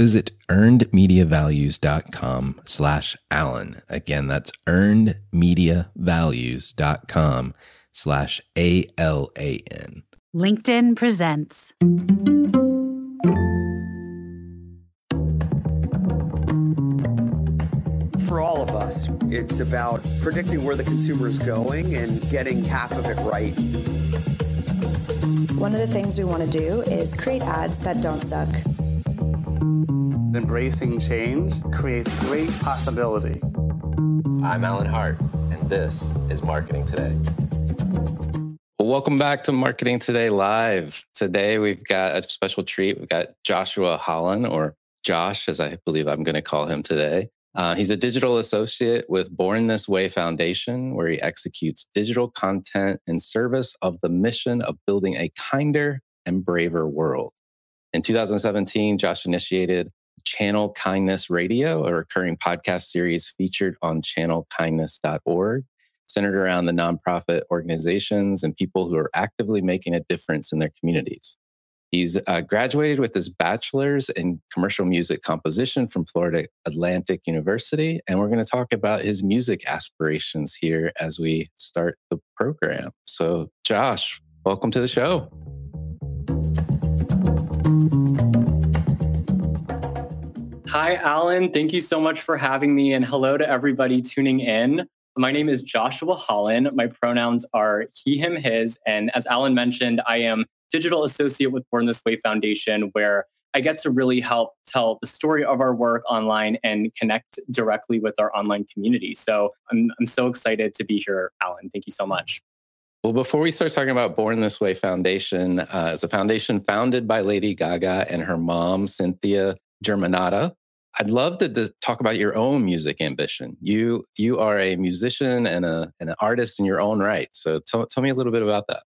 Visit earnedmediavalues.com slash Alan. Again, that's earnedmediavalues.com slash A-L-A-N. LinkedIn presents. For all of us, it's about predicting where the consumer is going and getting half of it right. One of the things we want to do is create ads that don't suck. Embracing change creates great possibility. I'm Alan Hart, and this is Marketing Today. Well, welcome back to Marketing Today Live. Today we've got a special treat. We've got Joshua Hollin, or Josh, as I believe I'm going to call him today. Uh, he's a digital associate with Born This Way Foundation, where he executes digital content in service of the mission of building a kinder and braver world. In 2017, Josh initiated Channel Kindness Radio, a recurring podcast series featured on channelkindness.org, centered around the nonprofit organizations and people who are actively making a difference in their communities. He's uh, graduated with his bachelor's in commercial music composition from Florida Atlantic University. And we're going to talk about his music aspirations here as we start the program. So, Josh, welcome to the show. Hi, Alan. Thank you so much for having me. And hello to everybody tuning in. My name is Joshua Hollin. My pronouns are he, him, his. And as Alan mentioned, I am digital associate with Born This Way Foundation, where I get to really help tell the story of our work online and connect directly with our online community. So I'm, I'm so excited to be here, Alan. Thank you so much. Well, before we start talking about Born This Way Foundation, uh, it's a foundation founded by Lady Gaga and her mom, Cynthia Germanotta. I'd love to, to talk about your own music ambition. You you are a musician and a and an artist in your own right. So tell, tell me a little bit about that.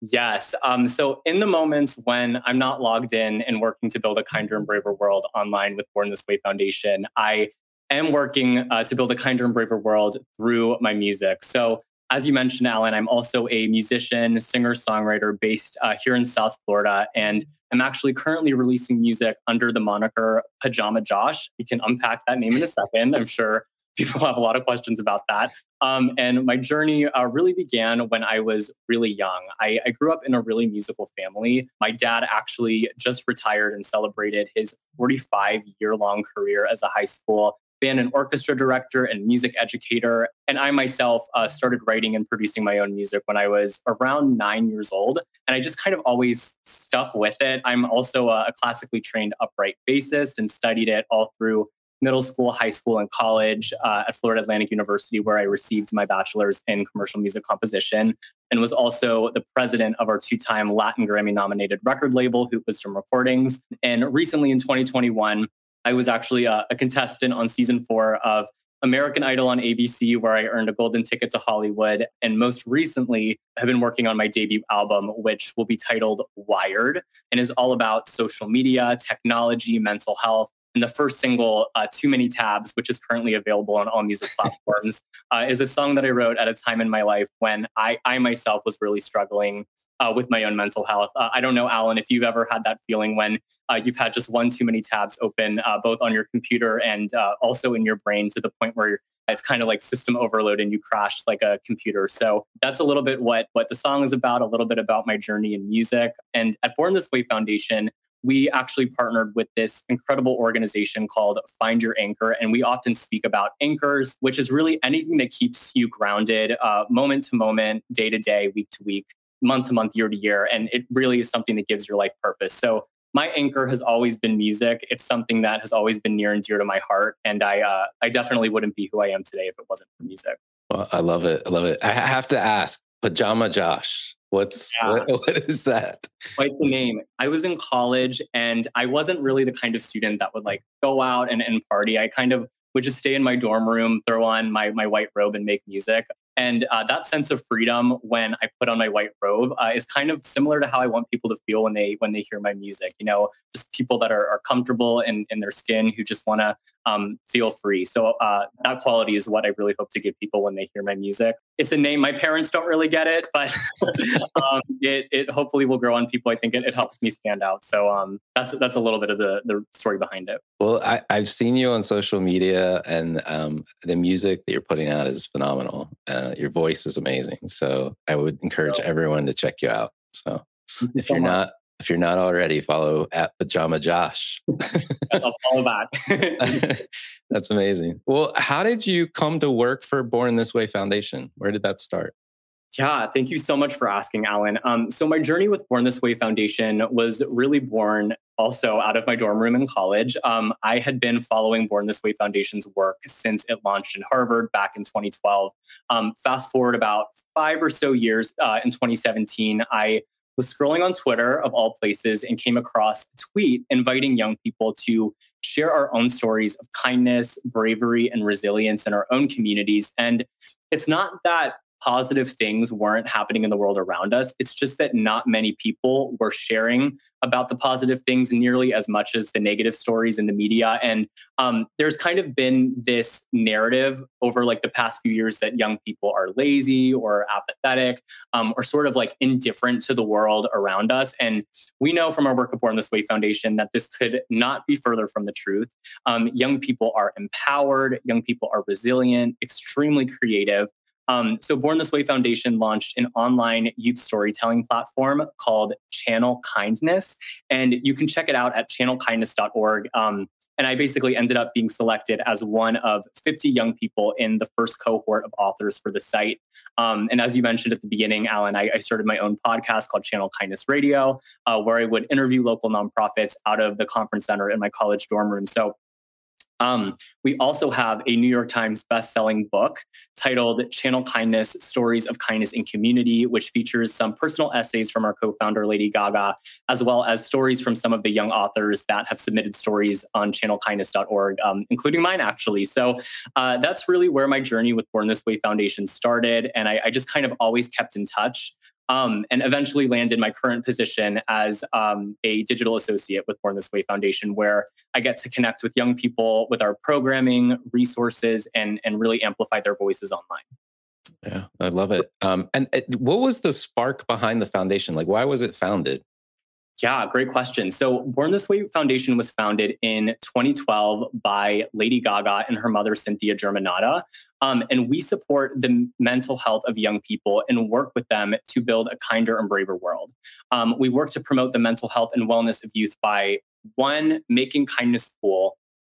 Yes. Um, so, in the moments when I'm not logged in and working to build a kinder and braver world online with Born This Way Foundation, I am working uh, to build a kinder and braver world through my music. So, as you mentioned, Alan, I'm also a musician, singer, songwriter based uh, here in South Florida. And I'm actually currently releasing music under the moniker Pajama Josh. We can unpack that name in a second. I'm sure people have a lot of questions about that. Um, and my journey uh, really began when I was really young. I, I, grew up in a really musical family. My dad actually just retired and celebrated his 45 year long career as a high school band and orchestra director and music educator. And I myself uh, started writing and producing my own music when I was around nine years old. And I just kind of always stuck with it. I'm also a, a classically trained upright bassist and studied it all through middle school, high school, and college uh, at Florida Atlantic University, where I received my bachelor's in commercial music composition and was also the president of our two time Latin Grammy nominated record label, Hoot Wisdom Recordings. And recently in 2021, I was actually a, a contestant on season four of American Idol on ABC, where I earned a golden ticket to Hollywood. And most recently, I have been working on my debut album, which will be titled Wired and is all about social media, technology, mental health. And the first single, uh, Too Many Tabs, which is currently available on all music platforms, uh, is a song that I wrote at a time in my life when I, I myself was really struggling uh, with my own mental health. Uh, I don't know, Alan, if you've ever had that feeling when uh, you've had just one too many tabs open, uh, both on your computer and uh, also in your brain to the point where it's kind of like system overload and you crash like a computer. So that's a little bit what what the song is about, a little bit about my journey in music. And at Born This Way Foundation, we actually partnered with this incredible organization called Find Your Anchor. And we often speak about anchors, which is really anything that keeps you grounded uh, moment to moment, day to day, week to week month to month, year to year. And it really is something that gives your life purpose. So my anchor has always been music. It's something that has always been near and dear to my heart. And I, uh, I definitely wouldn't be who I am today if it wasn't for music. Well, I love it. I love it. I have to ask, Pajama Josh. What's yeah. what, what is that? Quite the name. I was in college and I wasn't really the kind of student that would like go out and, and party. I kind of would just stay in my dorm room, throw on my my white robe and make music. And uh, that sense of freedom when I put on my white robe uh, is kind of similar to how I want people to feel when they when they hear my music. You know, just people that are, are comfortable in, in their skin who just want to um, feel free. So uh, that quality is what I really hope to give people when they hear my music. It's a name my parents don't really get it, but um, it, it hopefully will grow on people. I think it, it helps me stand out. So um, that's that's a little bit of the the story behind it. Well, I, have seen you on social media, and um, the music that you're putting out is phenomenal. Uh, your voice is amazing. So I would encourage oh. everyone to check you out. So if so you're much. not if you're not already, follow at Pajama Josh. I'll follow back. That's amazing. Well, how did you come to work for Born This Way Foundation? Where did that start? Yeah, thank you so much for asking, Alan. Um, so, my journey with Born This Way Foundation was really born also out of my dorm room in college. Um, I had been following Born This Way Foundation's work since it launched in Harvard back in 2012. Um, fast forward about five or so years uh, in 2017, I was scrolling on Twitter, of all places, and came across a tweet inviting young people to share our own stories of kindness, bravery, and resilience in our own communities. And it's not that positive things weren't happening in the world around us. It's just that not many people were sharing about the positive things nearly as much as the negative stories in the media. And um, there's kind of been this narrative over like the past few years that young people are lazy or apathetic um, or sort of like indifferent to the world around us. And we know from our work at Born This Way Foundation that this could not be further from the truth. Um, young people are empowered, young people are resilient, extremely creative. Um, so, Born This Way Foundation launched an online youth storytelling platform called Channel Kindness, and you can check it out at channelkindness.org. Um, and I basically ended up being selected as one of 50 young people in the first cohort of authors for the site. Um, and as you mentioned at the beginning, Alan, I, I, started my own podcast called Channel Kindness Radio, uh, where I would interview local nonprofits out of the conference center in my college dorm room. So um, we also have a New York Times best-selling book titled Channel Kindness: Stories of Kindness in Community, which features some personal essays from our co-founder Lady Gaga, as well as stories from some of the young authors that have submitted stories on channelkindness.org, um, including mine actually. So uh, that's really where my journey with Born This Way Foundation started, and I, I just kind of always kept in touch um, and eventually landed my current position as um, a digital associate with Born This Way Foundation, where I get to connect with young people with our programming, resources, and, and really amplify their voices online. Yeah, I love it. Um, and uh, what was the spark behind the foundation? Like, why was it founded? Yeah, great question. So, Born This Way Foundation was founded in 2012 by Lady Gaga and her mother, Cynthia Germanotta. Um, and we support the mental health of young people and work with them to build a kinder and braver world. Um, we work to promote the mental health and wellness of youth by one, making kindness cool,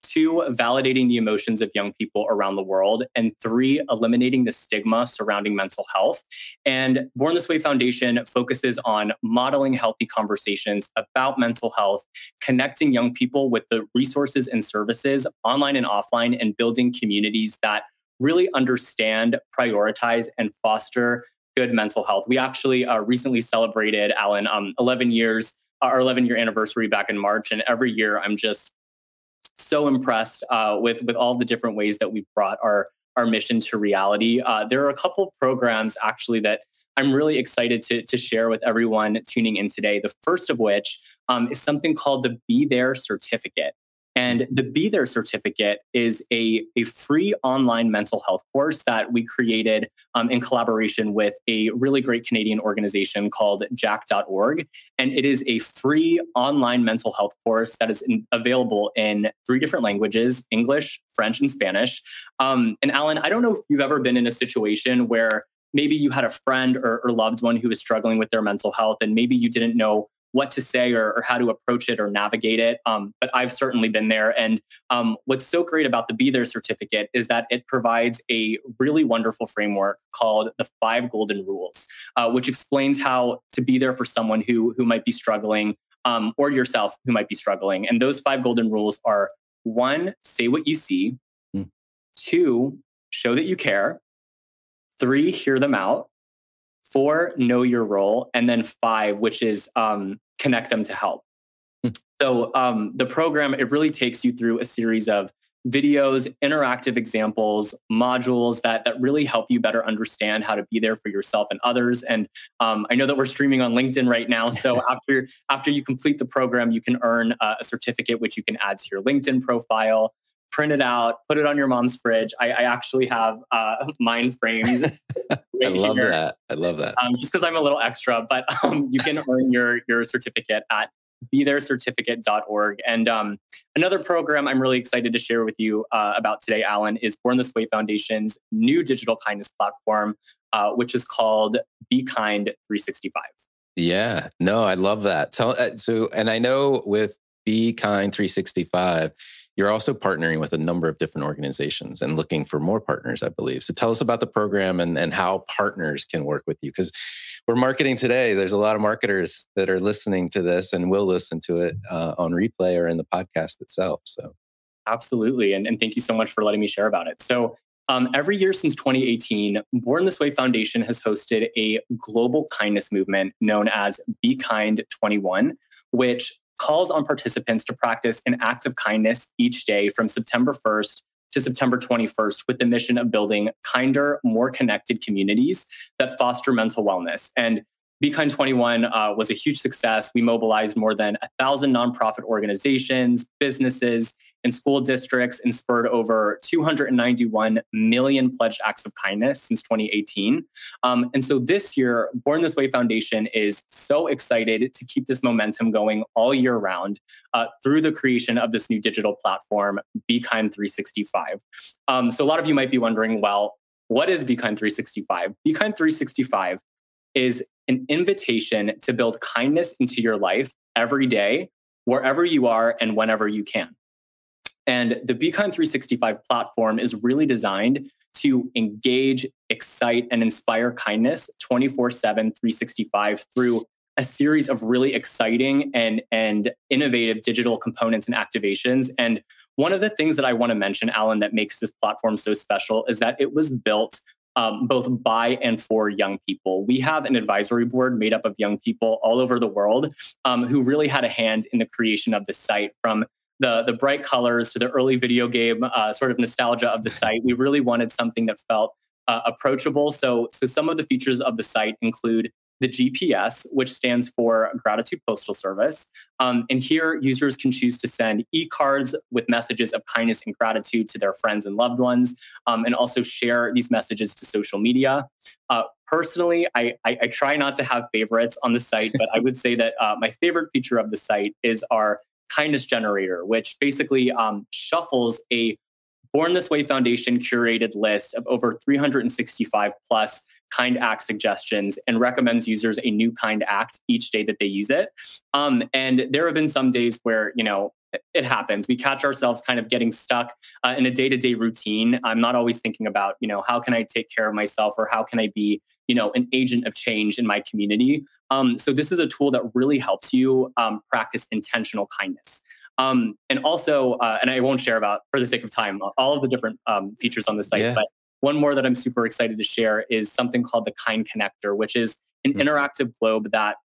two, validating the emotions of young people around the world, and three, eliminating the stigma surrounding mental health. And Born This Way Foundation focuses on modeling healthy conversations about mental health, connecting young people with the resources and services online and offline, and building communities that really understand, prioritize, and foster good mental health. We actually uh, recently celebrated, Alan, um, 11 years, our 11 year anniversary back in March. And every year I'm just so impressed uh, with with all the different ways that we've brought our our mission to reality. Uh, there are a couple programs actually that I'm really excited to to share with everyone tuning in today. The first of which um, is something called the Be There Certificate. And the Be There certificate is a, a free online mental health course that we created um, in collaboration with a really great Canadian organization called jack.org. And it is a free online mental health course that is in, available in three different languages English, French, and Spanish. Um, and Alan, I don't know if you've ever been in a situation where maybe you had a friend or, or loved one who was struggling with their mental health, and maybe you didn't know what to say or, or, how to approach it or navigate it. Um, but I've certainly been there. And um, what's so great about the Be There certificate is that it provides a really wonderful framework called the Five Golden Rules, uh, which explains how to be there for someone who who might be struggling um, or yourself who might be struggling. And those five golden rules are: one, say what you see; mm. two, show that you care; three, hear them out four know your role and then five which is um, connect them to help. Hmm. So um, the program it really takes you through a series of videos, interactive examples, modules that that really help you better understand how to be there for yourself and others. And um, I know that we're streaming on LinkedIn right now. So after after you complete the program, you can earn uh, a certificate which you can add to your LinkedIn profile. Print it out, put it on your mom's fridge. I, I actually have uh, mine framed. Right I love here. that. I love that. Um, just because I'm a little extra, but um, you can earn your your certificate at betherecertificate.org. And um, another program I'm really excited to share with you uh, about today, Alan, is Born This Way Foundation's new digital kindness platform, uh, which is called Be Kind 365. Yeah, no, I love that. Tell uh, so, and I know with Be Kind 365, you're also partnering with a number of different organizations and looking for more partners, I believe. So tell us about the program and, and how partners can work with you. Because we're marketing today. There's a lot of marketers that are listening to this and will listen to it uh, on replay or in the podcast itself. So absolutely. And, and thank you so much for letting me share about it. So um, every year since 2018, Born This Way Foundation has hosted a global kindness movement known as Be Kind 21, which calls on participants to practice an act of kindness each day from September 1st to September 21st with the mission of building kinder, more connected communities that foster mental wellness. And Be Kind 21 uh, was a huge success. We mobilized more than a thousand nonprofit organizations, businesses, and school districts and spurred over 291 million pledged acts of kindness since 2018. Um, and so this year, Born This Way Foundation is so excited to keep this momentum going all year round uh, through the creation of this new digital platform, Be Kind 365. Um, so a lot of you might be wondering, well, what is Be Kind 365? Be Kind 365 is an invitation to build kindness into your life every day, wherever you are and whenever you can. And the Be Kind 365 platform is really designed to engage, excite, and inspire kindness 24 7, 365 through a series of really exciting and, and innovative digital components and activations. And one of the things that I want to mention, Alan, that makes this platform so special is that it was built um, both by and for young people. We have an advisory board made up of young people all over the world um, who really had a hand in the creation of the site from the the bright colors to the early video game uh, sort of nostalgia of the site. We really wanted something that felt uh, approachable. So so some of the features of the site include the GPS, which stands for Gratitude Postal Service. Um, and here, users can choose to send e cards with messages of kindness and gratitude to their friends and loved ones, um, and also share these messages to social media. Uh, personally, I, I, I, try not to have favorites on the site, but I would say that uh, my favorite feature of the site is our kindness generator, which basically um, shuffles a Born This Way Foundation curated list of over 365 plus kind act suggestions and recommends users a new kind act each day that they use it. Um, and there have been some days where, you know, it happens. We catch ourselves kind of getting stuck uh, in a day to day routine. I'm not always thinking about, you know, how can I take care of myself or how can I be, you know, an agent of change in my community. Um, so this is a tool that really helps you um, practice intentional kindness. Um, and also, uh, and I won't share about for the sake of time all of the different um, features on the site, yeah. but one more that I'm super excited to share is something called the Kind Connector, which is an mm-hmm. interactive globe that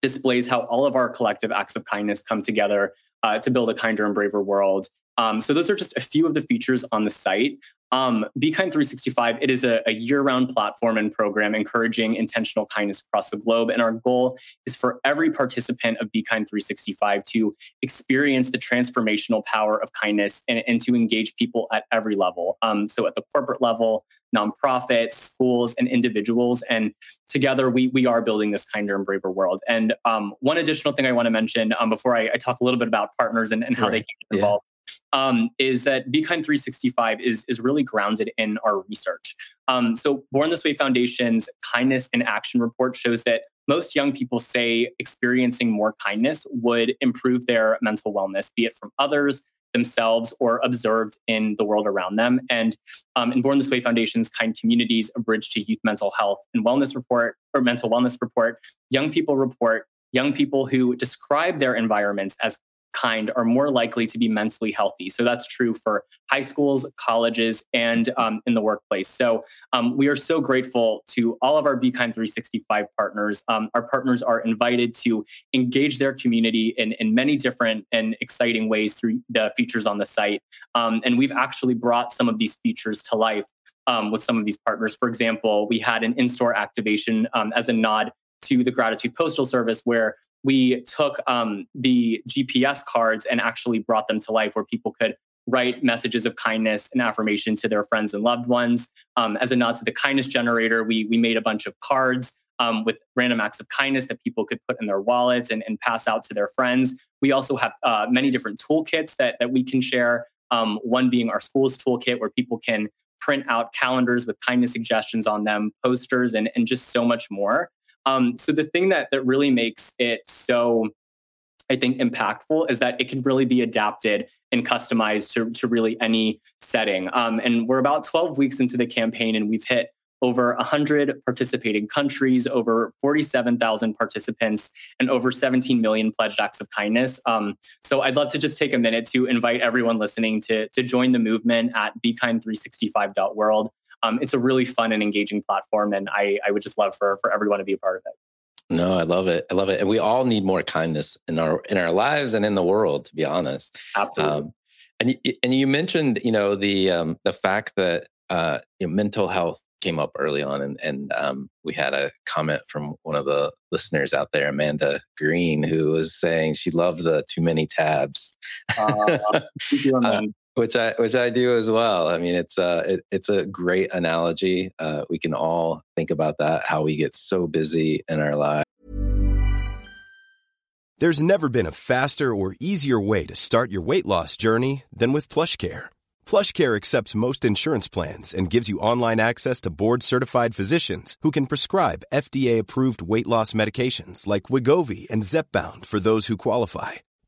displays how all of our collective acts of kindness come together uh, to build a kinder and braver world. Um, so those are just a few of the features on the site. Um, Be Kind 365, it is a, a year-round platform and program encouraging intentional kindness across the globe. And our goal is for every participant of Be Kind 365 to experience the transformational power of kindness and, and to engage people at every level. Um, so at the corporate level, nonprofits, schools, and individuals. And together we we are building this kinder and braver world. And um, one additional thing I want to mention um, before I, I, talk a little bit about partners and, and how right. they can get involved um, is that Be Kind 365 is, is really grounded in our research. Um, so, Born This Way Foundation's Kindness in Action report shows that most young people say experiencing more kindness would improve their mental wellness, be it from others, themselves, or observed in the world around them. And um, in Born This Way Foundation's Kind Communities, a bridge to youth mental health and wellness report or mental wellness report, young people report young people who describe their environments as kind are more likely to be mentally healthy. So that's true for high schools, colleges, and um, in the workplace. So um, we are so grateful to all of our Be Kind 365 partners. Um, our partners are invited to engage their community in, in many different and exciting ways through the features on the site. Um, and we've actually brought some of these features to life um, with some of these partners. For example, we had an in store activation um, as a nod to the Gratitude Postal Service where we took um, the GPS cards and actually brought them to life where people could write messages of kindness and affirmation to their friends and loved ones. Um, as a nod to the kindness generator, we, we made a bunch of cards um, with random acts of kindness that people could put in their wallets and, and pass out to their friends. We also have uh, many different toolkits that, that we can share. Um, one being our school's toolkit, where people can print out calendars with kindness suggestions on them, posters, and, and just so much more. Um, so the thing that that really makes it so I think impactful is that it can really be adapted and customized to, to really any setting. Um, and we're about 12 weeks into the campaign and we've hit over 100 participating countries, over 47,000 participants, and over 17 million pledged acts of kindness. Um, so I'd love to just take a minute to invite everyone listening to, to join the movement at bekind365.world um, it's a really fun and engaging platform, and I, I would just love for for everyone to be a part of it. No, I love it. I love it, and we all need more kindness in our in our lives and in the world. To be honest, absolutely. Um, and and you mentioned, you know, the um, the fact that uh, you know, mental health came up early on, and and um, we had a comment from one of the listeners out there, Amanda Green, who was saying she loved the too many tabs. Uh, uh, which I which I do as well. I mean, it's a uh, it, it's a great analogy. Uh, we can all think about that how we get so busy in our lives. There's never been a faster or easier way to start your weight loss journey than with PlushCare. PlushCare accepts most insurance plans and gives you online access to board-certified physicians who can prescribe FDA-approved weight loss medications like Wegovy and Zepbound for those who qualify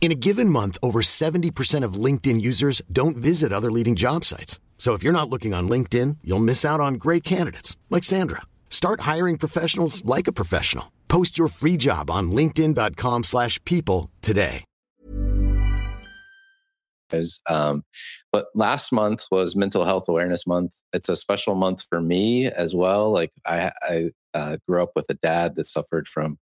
In a given month, over 70% of LinkedIn users don't visit other leading job sites. So if you're not looking on LinkedIn, you'll miss out on great candidates like Sandra. Start hiring professionals like a professional. Post your free job on linkedin.com/people today. Um, but last month was Mental Health Awareness Month. It's a special month for me as well. Like I, I uh, grew up with a dad that suffered from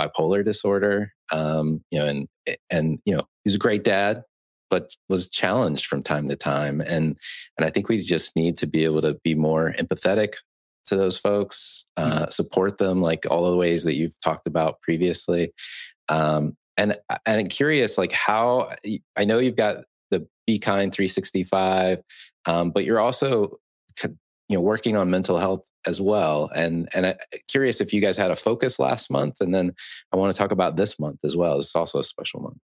bipolar disorder. Um, you know, and and you know, he's a great dad, but was challenged from time to time. And and I think we just need to be able to be more empathetic to those folks, uh, mm-hmm. support them, like all the ways that you've talked about previously. Um, and and I'm curious, like how I know you've got the Be Kind 365, um, but you're also you know working on mental health as well. And and I'm curious if you guys had a focus last month, and then I want to talk about this month as well. It's also a special month.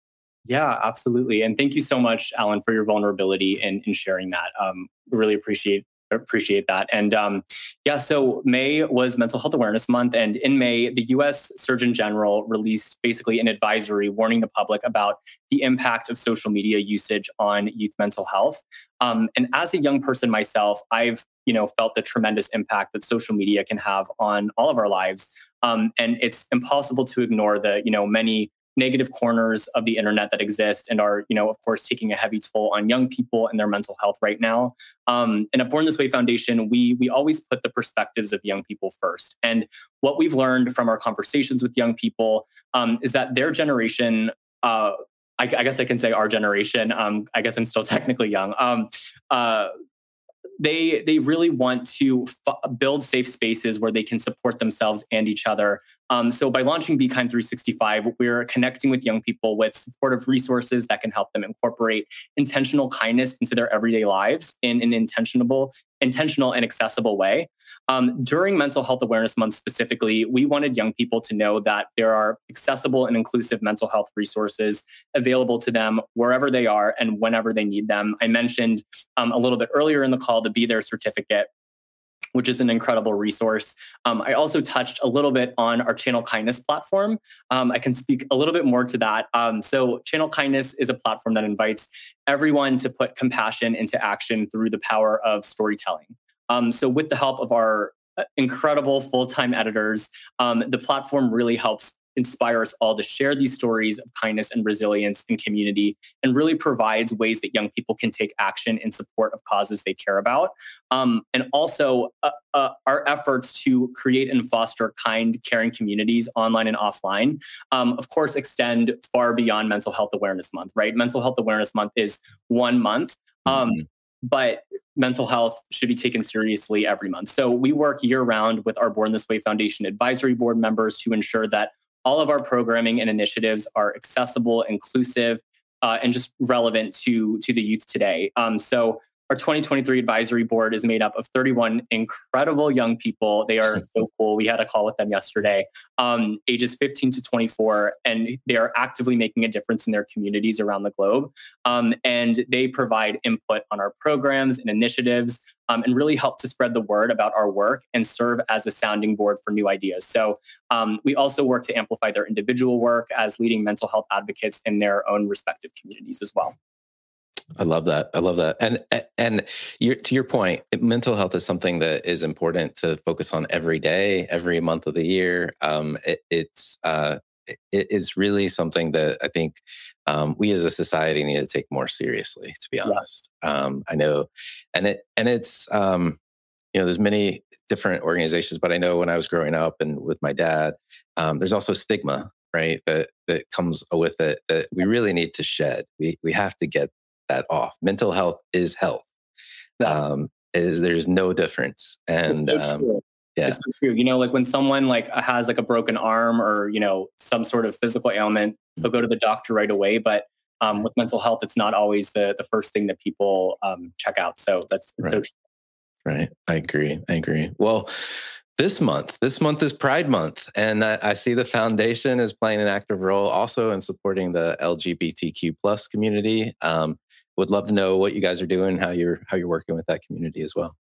Yeah, absolutely. And thank you so much, Alan, for your vulnerability and in sharing that. Um, really appreciate appreciate that. And um, yeah, so May was Mental Health Awareness Month. And in May, the US Surgeon General released basically an advisory warning the public about the impact of social media usage on youth mental health. Um, and as a young person myself, I've you know felt the tremendous impact that social media can have on all of our lives um, and it's impossible to ignore the you know many negative corners of the internet that exist and are, you know, of course, taking a heavy toll on young people and their mental health right now. Um, and at Born This Way Foundation, we we always put the perspectives of young people first. And what we've learned from our conversations with young people um, is that their generation. Uh, I, I, guess I can say our generation. Um, I guess I'm still technically young. Um, uh, they they really want to f- build safe spaces where they can support themselves and each other. Um, so by launching Be Kind 365, we're connecting with young people with supportive resources that can help them incorporate intentional kindness into their everyday lives in an intentional, intentional and accessible way. Um, during Mental Health Awareness Month specifically, we wanted young people to know that there are accessible and inclusive mental health resources available to them wherever they are and whenever they need them. I mentioned um, a little bit earlier in the call the Be There certificate which is an incredible resource. Um, I also touched a little bit on our Channel Kindness platform. Um, I can speak a little bit more to that. Um, so, Channel Kindness is a platform that invites everyone to put compassion into action through the power of storytelling. Um, so, with the help of our uh, incredible full time editors, um, the platform really helps inspire us all to share these stories of kindness and resilience in community and really provides ways that young people can take action in support of causes they care about. Um, and also, uh, uh, our efforts to create and foster kind, caring communities online and offline, um, of course, extend far beyond Mental Health Awareness Month, right? Mental Health Awareness Month is one month. Um, mm-hmm. But mental health should be taken seriously every month. So we work year round with our Born This Way Foundation advisory board members to ensure that all of our programming and initiatives are accessible, inclusive, uh, and just relevant to to the youth today. Um, so our 2023 advisory board is made up of 31 incredible young people. They are so cool. We had a call with them yesterday, um, ages 15 to 24, and they are actively making a difference in their communities around the globe. Um, and they provide input on our programs and initiatives um, and really help to spread the word about our work and serve as a sounding board for new ideas. So um, we also work to amplify their individual work as leading mental health advocates in their own respective communities as well. I love that. I love that. And and your, to your point, mental health is something that is important to focus on every day, every month of the year. Um, it, it's uh, it is really something that I think um, we as a society need to take more seriously. To be honest, yes. um, I know, and it and it's um, you know there's many different organizations, but I know when I was growing up and with my dad, um, there's also stigma right that that comes with it that we really need to shed. We we have to get that off. Mental health is health. Yes. Um, is there's no difference, and so um, yeah, it's so true. You know, like when someone like has like a broken arm or you know some sort of physical ailment, they'll go to the doctor right away. But um, with mental health, it's not always the the first thing that people um, check out. So that's right. so true. Right. I agree. I agree. Well, this month, this month is Pride Month, and I, I, see the foundation is playing an active role also in supporting the LGBTQ plus community. Um, would love to know what you guys are doing, how you're how you're working with that community as well.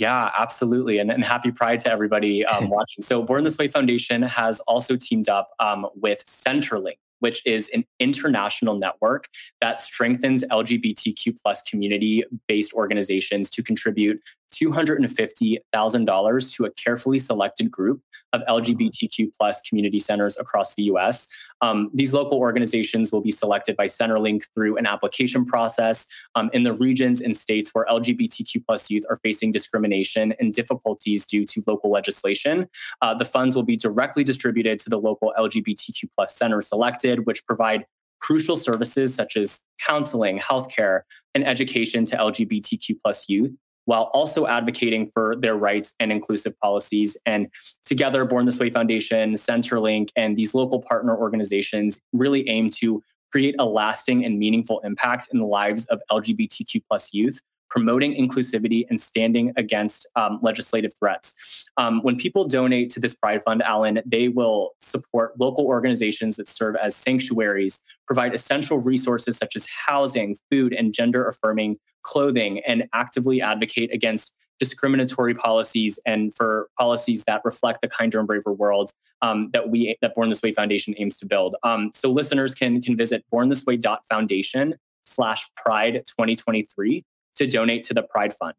Yeah, absolutely. And, and happy Pride to everybody um, watching. So, Born This Way Foundation has also teamed up um, with Centerlink, which is an international network that strengthens LGBTQ plus community based organizations to contribute $250,000 to a carefully selected group of LGBTQ plus community centers across the US. Um, these local organizations will be selected by Centerlink through an application process um, in the regions and states where LGBTQ plus youth are facing discrimination and difficulties due to local legislation. Uh, the funds will be directly distributed to the local LGBTQ plus centers selected, which provide crucial services such as counseling, healthcare, and education to LGBTQ plus youth while also advocating for their rights and inclusive policies. And together, Born This Way Foundation, Centerlink, and these local partner organizations really aim to create a lasting and meaningful impact in the lives of LGBTQ plus youth promoting inclusivity and standing against um, legislative threats. Um, when people donate to this Pride Fund, Alan, they will support local organizations that serve as sanctuaries, provide essential resources such as housing, food, and gender affirming clothing, and actively advocate against discriminatory policies and for policies that reflect the kinder and braver world um, that we that Born This Way Foundation aims to build. Um, so listeners can can visit bornthisway.foundation slash pride 2023 to donate to the Pride Fund.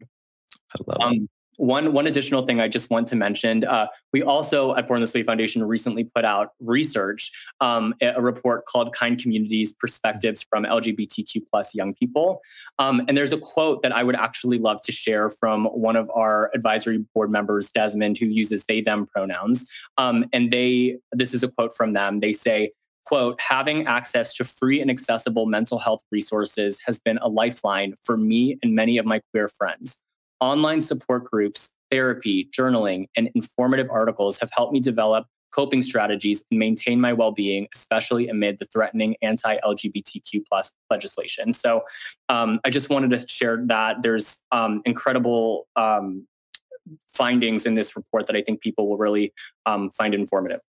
I love um, it. One, one additional thing I just want to mention uh, we also at Born This Way Foundation recently put out research, um, a report called Kind Communities Perspectives from LGBTQ plus Young People. Um, and there's a quote that I would actually love to share from one of our advisory board members, Desmond, who uses they, them pronouns. Um, and they, this is a quote from them. They say, quote, having access to free and accessible mental health resources has been a lifeline for me and many of my queer friends. Online support groups, therapy, journaling, and informative articles have helped me develop coping strategies and maintain my well-being, especially amid the threatening anti-LGBTQ plus legislation. So um, I just wanted to share that there's um, incredible um, findings in this report that I think people will really um, find informative.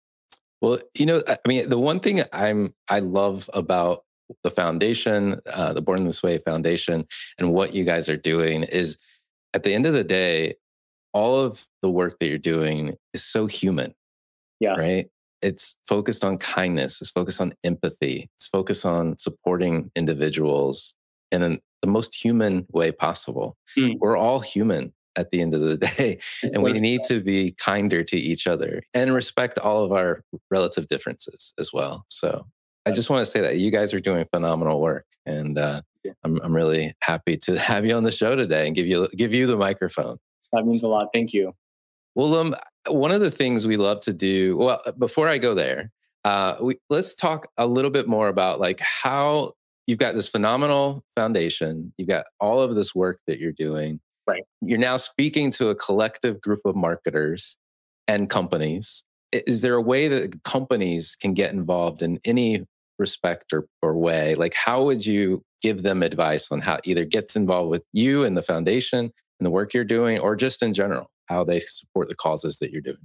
Well, you know, I mean, the one thing I'm I love about the foundation, uh, the Born This Way Foundation, and what you guys are doing is, at the end of the day, all of the work that you're doing is so human. Yes. Right. It's focused on kindness. It's focused on empathy. It's focused on supporting individuals in an, the most human way possible. Mm. We're all human at the end of the day. It's and so we need to be kinder to each other and respect all of our relative differences as well. So I just want to say that you guys are doing phenomenal work. And uh, I'm, I'm really happy to have you on the show today and give you, give you the microphone. That means a lot. Thank you. Well, um, one of the things we love to do, well, before I go there, uh, we, let's talk a little bit more about like how you've got this phenomenal foundation. You've got all of this work that you're doing. Right. You're now speaking to a collective group of marketers and companies. Is there a way that companies can get involved in any respect or, or way? Like, how would you give them advice on how either gets involved with you and the foundation and the work you're doing, or just in general, how they support the causes that you're doing?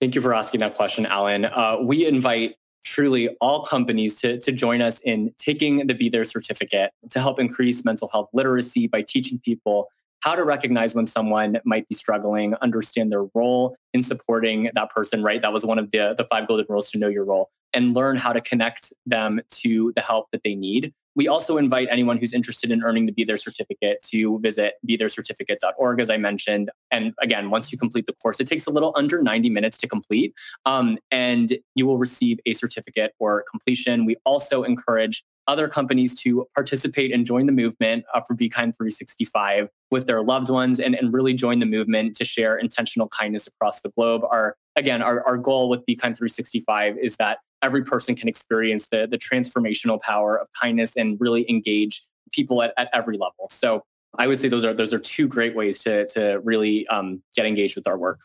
Thank you for asking that question, Alan. Uh, we invite truly all companies to, to join us in taking the Be There certificate to help increase mental health literacy by teaching people how to recognize when someone might be struggling, understand their role in supporting that person, right? That was one of the, the five golden rules to know your role and learn how to connect them to the help that they need. We also invite anyone who's interested in earning the Be There certificate to visit BeThereCertificate.org, as I mentioned. And again, once you complete the course, it takes a little under 90 minutes to complete, um, and you will receive a certificate for completion. We also encourage other companies to participate and join the movement uh, for Be Kind 365 with their loved ones and, and really join the movement to share intentional kindness across the globe. Our again, our, our goal with Be Kind 365 is that every person can experience the, the transformational power of kindness and really engage people at, at every level. So I would say those are those are two great ways to to really um, get engaged with our work.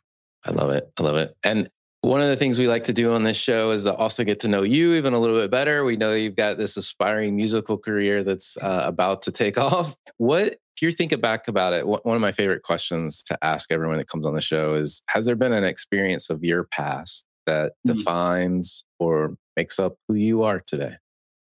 I love it. I love it. And one of the things we like to do on this show is to also get to know you even a little bit better. We know you've got this aspiring musical career that's uh, about to take off. What, if you're thinking back about it, one of my favorite questions to ask everyone that comes on the show is Has there been an experience of your past that mm-hmm. defines or makes up who you are today?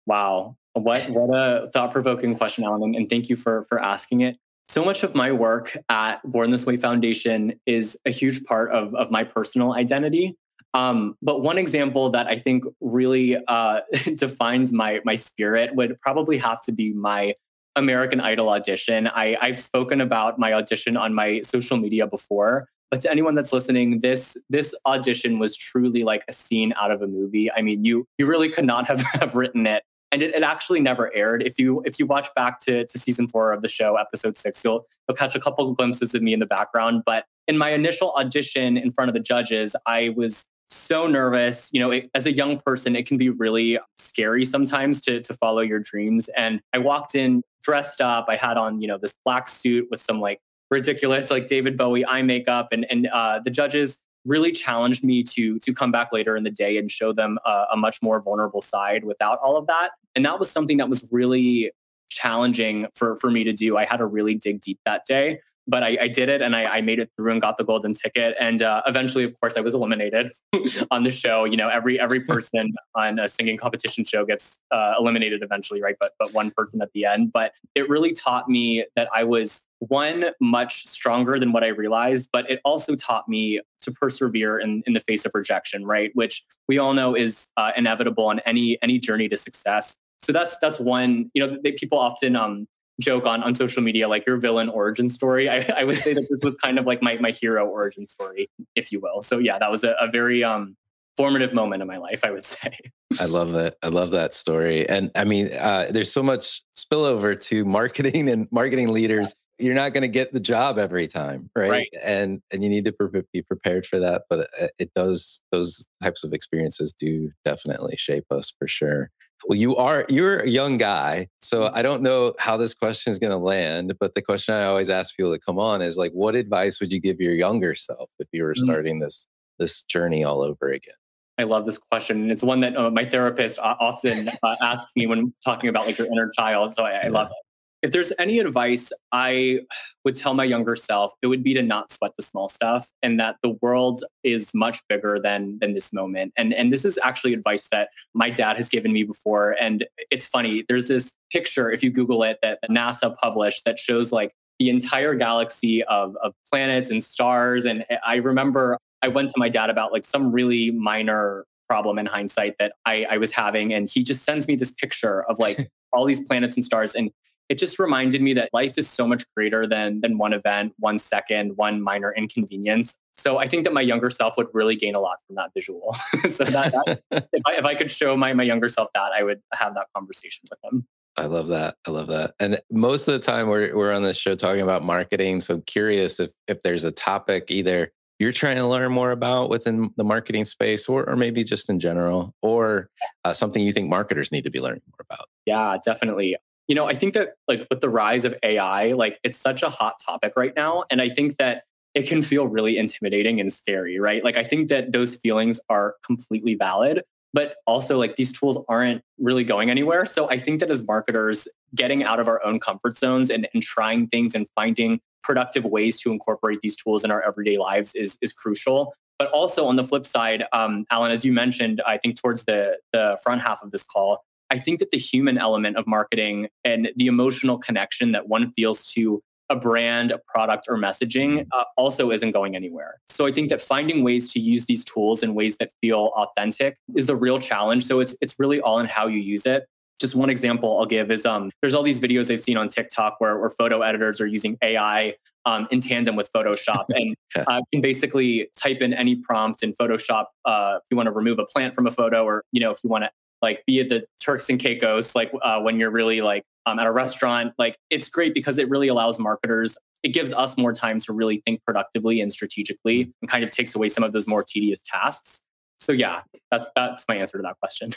Wow. What, what a thought provoking question, Alan. And thank you for, for asking it. So much of my work at Born This Way Foundation is a huge part of, of my personal identity. Um, but one example that I think really uh, defines my my spirit would probably have to be my American Idol audition. I, I've spoken about my audition on my social media before, but to anyone that's listening, this this audition was truly like a scene out of a movie. I mean, you you really could not have, have written it and it, it, actually never aired. If you if you watch back to, to season four of the show, episode six, you'll you'll catch a couple of glimpses of me in the background. But in my initial audition in front of the judges, I was so nervous. You know, it, as a young person, it can be really scary sometimes to to follow your dreams. And I walked in dressed up. I had on you know this black suit with some like ridiculous like David Bowie eye makeup, and and uh, the judges really challenged me to to come back later in the day and show them a, a much more vulnerable side without all of that. And that was something that was really challenging for for me to do. I had to really dig deep that day but I, I, did it and I, I, made it through and got the golden ticket. And uh, eventually, of course, I was eliminated on the show. You know, every every person on a singing competition show gets uh, eliminated eventually, right? But but one person at the end. But it really taught me that I was one much stronger than what I realized. But it also taught me to persevere in in the face of rejection, right? Which we all know is uh, inevitable on any any journey to success. So that's that's one. You know, people often um, joke on on social media like your villain origin story. I, I would say that this was kind of like my my hero origin story, if you will. So yeah, that was a, a very um formative moment in my life, I would say. I love that. I love that story. And I mean, uh, there's so much spillover to marketing and marketing leaders. Yeah. You're not going to get the job every time, right? right? And and you need to be prepared for that. But it, it does; those types of experiences do definitely shape us for sure. Well, you are you're a young guy, so mm-hmm. I don't know how this question is going to land. But the question I always ask people that come on is like, what advice would you give your younger self if you were mm-hmm. starting this this journey all over again? I love this question, and it's one that uh, my therapist uh, often uh, asks me when talking about like your inner child. So I, I love it if there's any advice I would tell my younger self, it would be to not sweat the small stuff and that the world is much bigger than than this moment. And and this is actually advice that my dad has given me before. And it's funny, there's this picture, if you Google it, that NASA published that shows like the entire galaxy of, of planets and stars. And I remember I went to my dad about like some really minor problem in hindsight that I, I was having. And he just sends me this picture of like all these planets and stars. And it just reminded me that life is so much greater than than one event, one second, one minor inconvenience. So I think that my younger self would really gain a lot from that visual. so that, that if, I, if I could show my my younger self that, I would have that conversation with him. I love that. I love that. And most of the time we're we're on this show talking about marketing. So I'm curious if if there's a topic either you're trying to learn more about within the marketing space or, or maybe just in general or uh, something you think marketers need to be learning more about yeah definitely you know, I think that like with the rise of AI, like it's such a hot topic right now. And I think that it can feel really intimidating and scary, right? Like I think that those feelings are completely valid, but also like these tools aren't really going anywhere. So I think that as marketers, getting out of our own comfort zones and, and trying things and finding productive ways to incorporate these tools in our everyday lives is, is crucial. But also on the flip side, um, Alan, as you mentioned, I think towards the the front half of this call, I think that the human element of marketing and the emotional connection that one feels to a brand, a product, or messaging mm-hmm. uh, also isn't going anywhere. So I think that finding ways to use these tools in ways that feel authentic is the real challenge. So it's it's really all in how you use it. Just one example I'll give is um, there's all these videos I've seen on TikTok where, where photo editors are using AI um, in tandem with Photoshop and uh, can basically type in any prompt in Photoshop uh, if you want to remove a plant from a photo or you know if you want to like be it the Turks and Caicos, like uh, when you're really like um, at a restaurant, like it's great because it really allows marketers. It gives us more time to really think productively and strategically, and kind of takes away some of those more tedious tasks. So yeah, that's that's my answer to that question.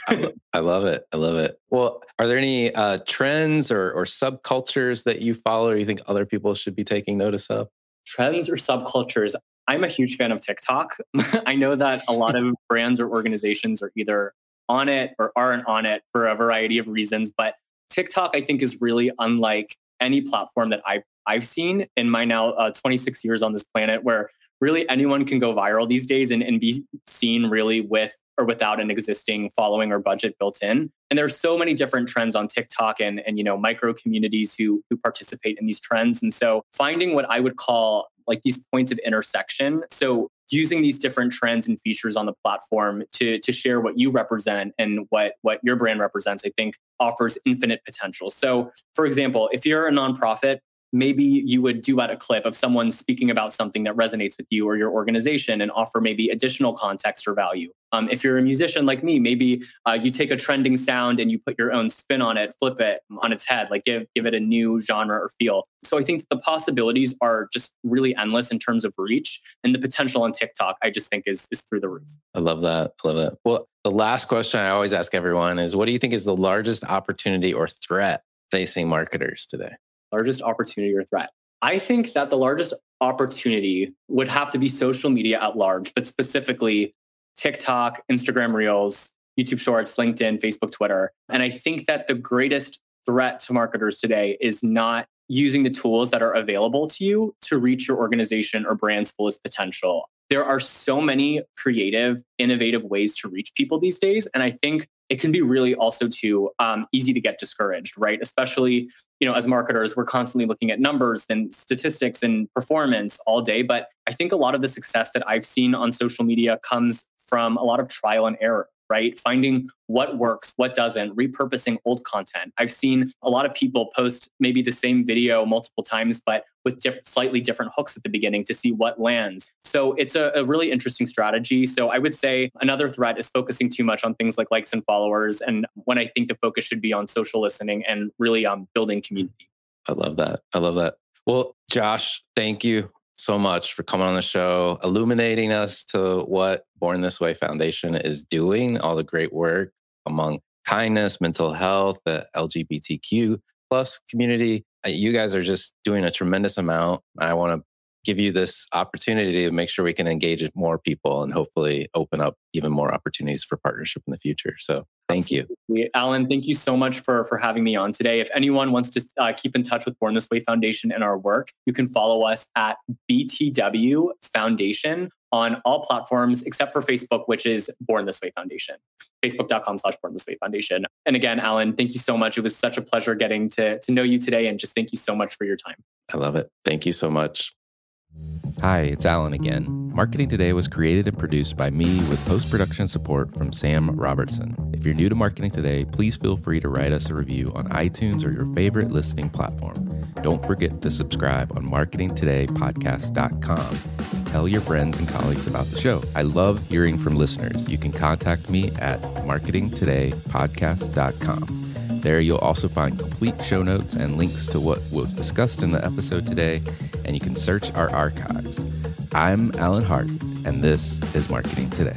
I, love it. I love it. Well, are there any uh, trends or or subcultures that you follow, or you think other people should be taking notice of? Trends or subcultures? I'm a huge fan of TikTok. I know that a lot of brands or organizations are either on it or aren't on it for a variety of reasons. But TikTok, I think, is really unlike any platform that I've, I've seen in my now uh, 26 years on this planet, where really anyone can go viral these days and, and be seen really with or without an existing following or budget built in. And there's so many different trends on TikTok and, and you know micro communities who who participate in these trends. And so finding what I would call like these points of intersection. So using these different trends and features on the platform to to share what you represent and what what your brand represents i think offers infinite potential. So for example if you're a nonprofit maybe you would duet a clip of someone speaking about something that resonates with you or your organization and offer maybe additional context or value. Um, if you're a musician like me, maybe uh, you take a trending sound and you put your own spin on it, flip it on its head, like give give it a new genre or feel. So I think the possibilities are just really endless in terms of reach, and the potential on TikTok, I just think is is through the roof. I love that. I love that. Well, the last question I always ask everyone is, what do you think is the largest opportunity or threat facing marketers today? Largest opportunity or threat? I think that the largest opportunity would have to be social media at large, but specifically TikTok, Instagram Reels, YouTube Shorts, LinkedIn, Facebook, Twitter. And I think that the greatest threat to marketers today is not using the tools that are available to you to reach your organization or brand's fullest potential. There are so many creative, innovative ways to reach people these days. And I think it can be really also too um, easy to get discouraged, right? Especially, you know, as marketers, we're constantly looking at numbers and statistics and performance all day. But I think a lot of the success that I've seen on social media comes from a lot of trial and error right? Finding what works, what doesn't, repurposing old content. I've seen a lot of people post maybe the same video multiple times, but with diff- slightly different hooks at the beginning to see what lands. So it's a, a, really interesting strategy. So I would say another threat is focusing too much on things like likes and followers. And when I think the focus should be on social listening and really um, building community. I love that. I love that. Well, Josh, thank you so much for coming on the show, illuminating us to what Born This Way Foundation is doing, all the great work among kindness, mental health, the LGBTQ plus community. Uh, you guys are just doing a tremendous amount. I want to give you this opportunity to make sure we can engage more people and hopefully open up even more opportunities for partnership in the future. So thank Absolutely. you. Alan, thank you so much for, for having me on today. If anyone wants to uh, keep in touch with Born This Way Foundation and our work, you can follow us at BTW Foundation on all platforms except for Facebook, which is Born This Way Foundation, facebook.com slash Born This Way Foundation. And again, Alan, thank you so much. It was such a pleasure getting to, to know you today and just thank you so much for your time. I love it. Thank you so much. Hi, it's Alan again. Marketing Today was created and produced by me with post production support from Sam Robertson. If you're new to Marketing Today, please feel free to write us a review on iTunes or your favorite listening platform. Don't forget to subscribe on marketingtodaypodcast.com. Tell your friends and colleagues about the show. I love hearing from listeners. You can contact me at marketingtodaypodcast.com. There, you'll also find complete show notes and links to what was discussed in the episode today, and you can search our archives. I'm Alan Hart, and this is Marketing Today.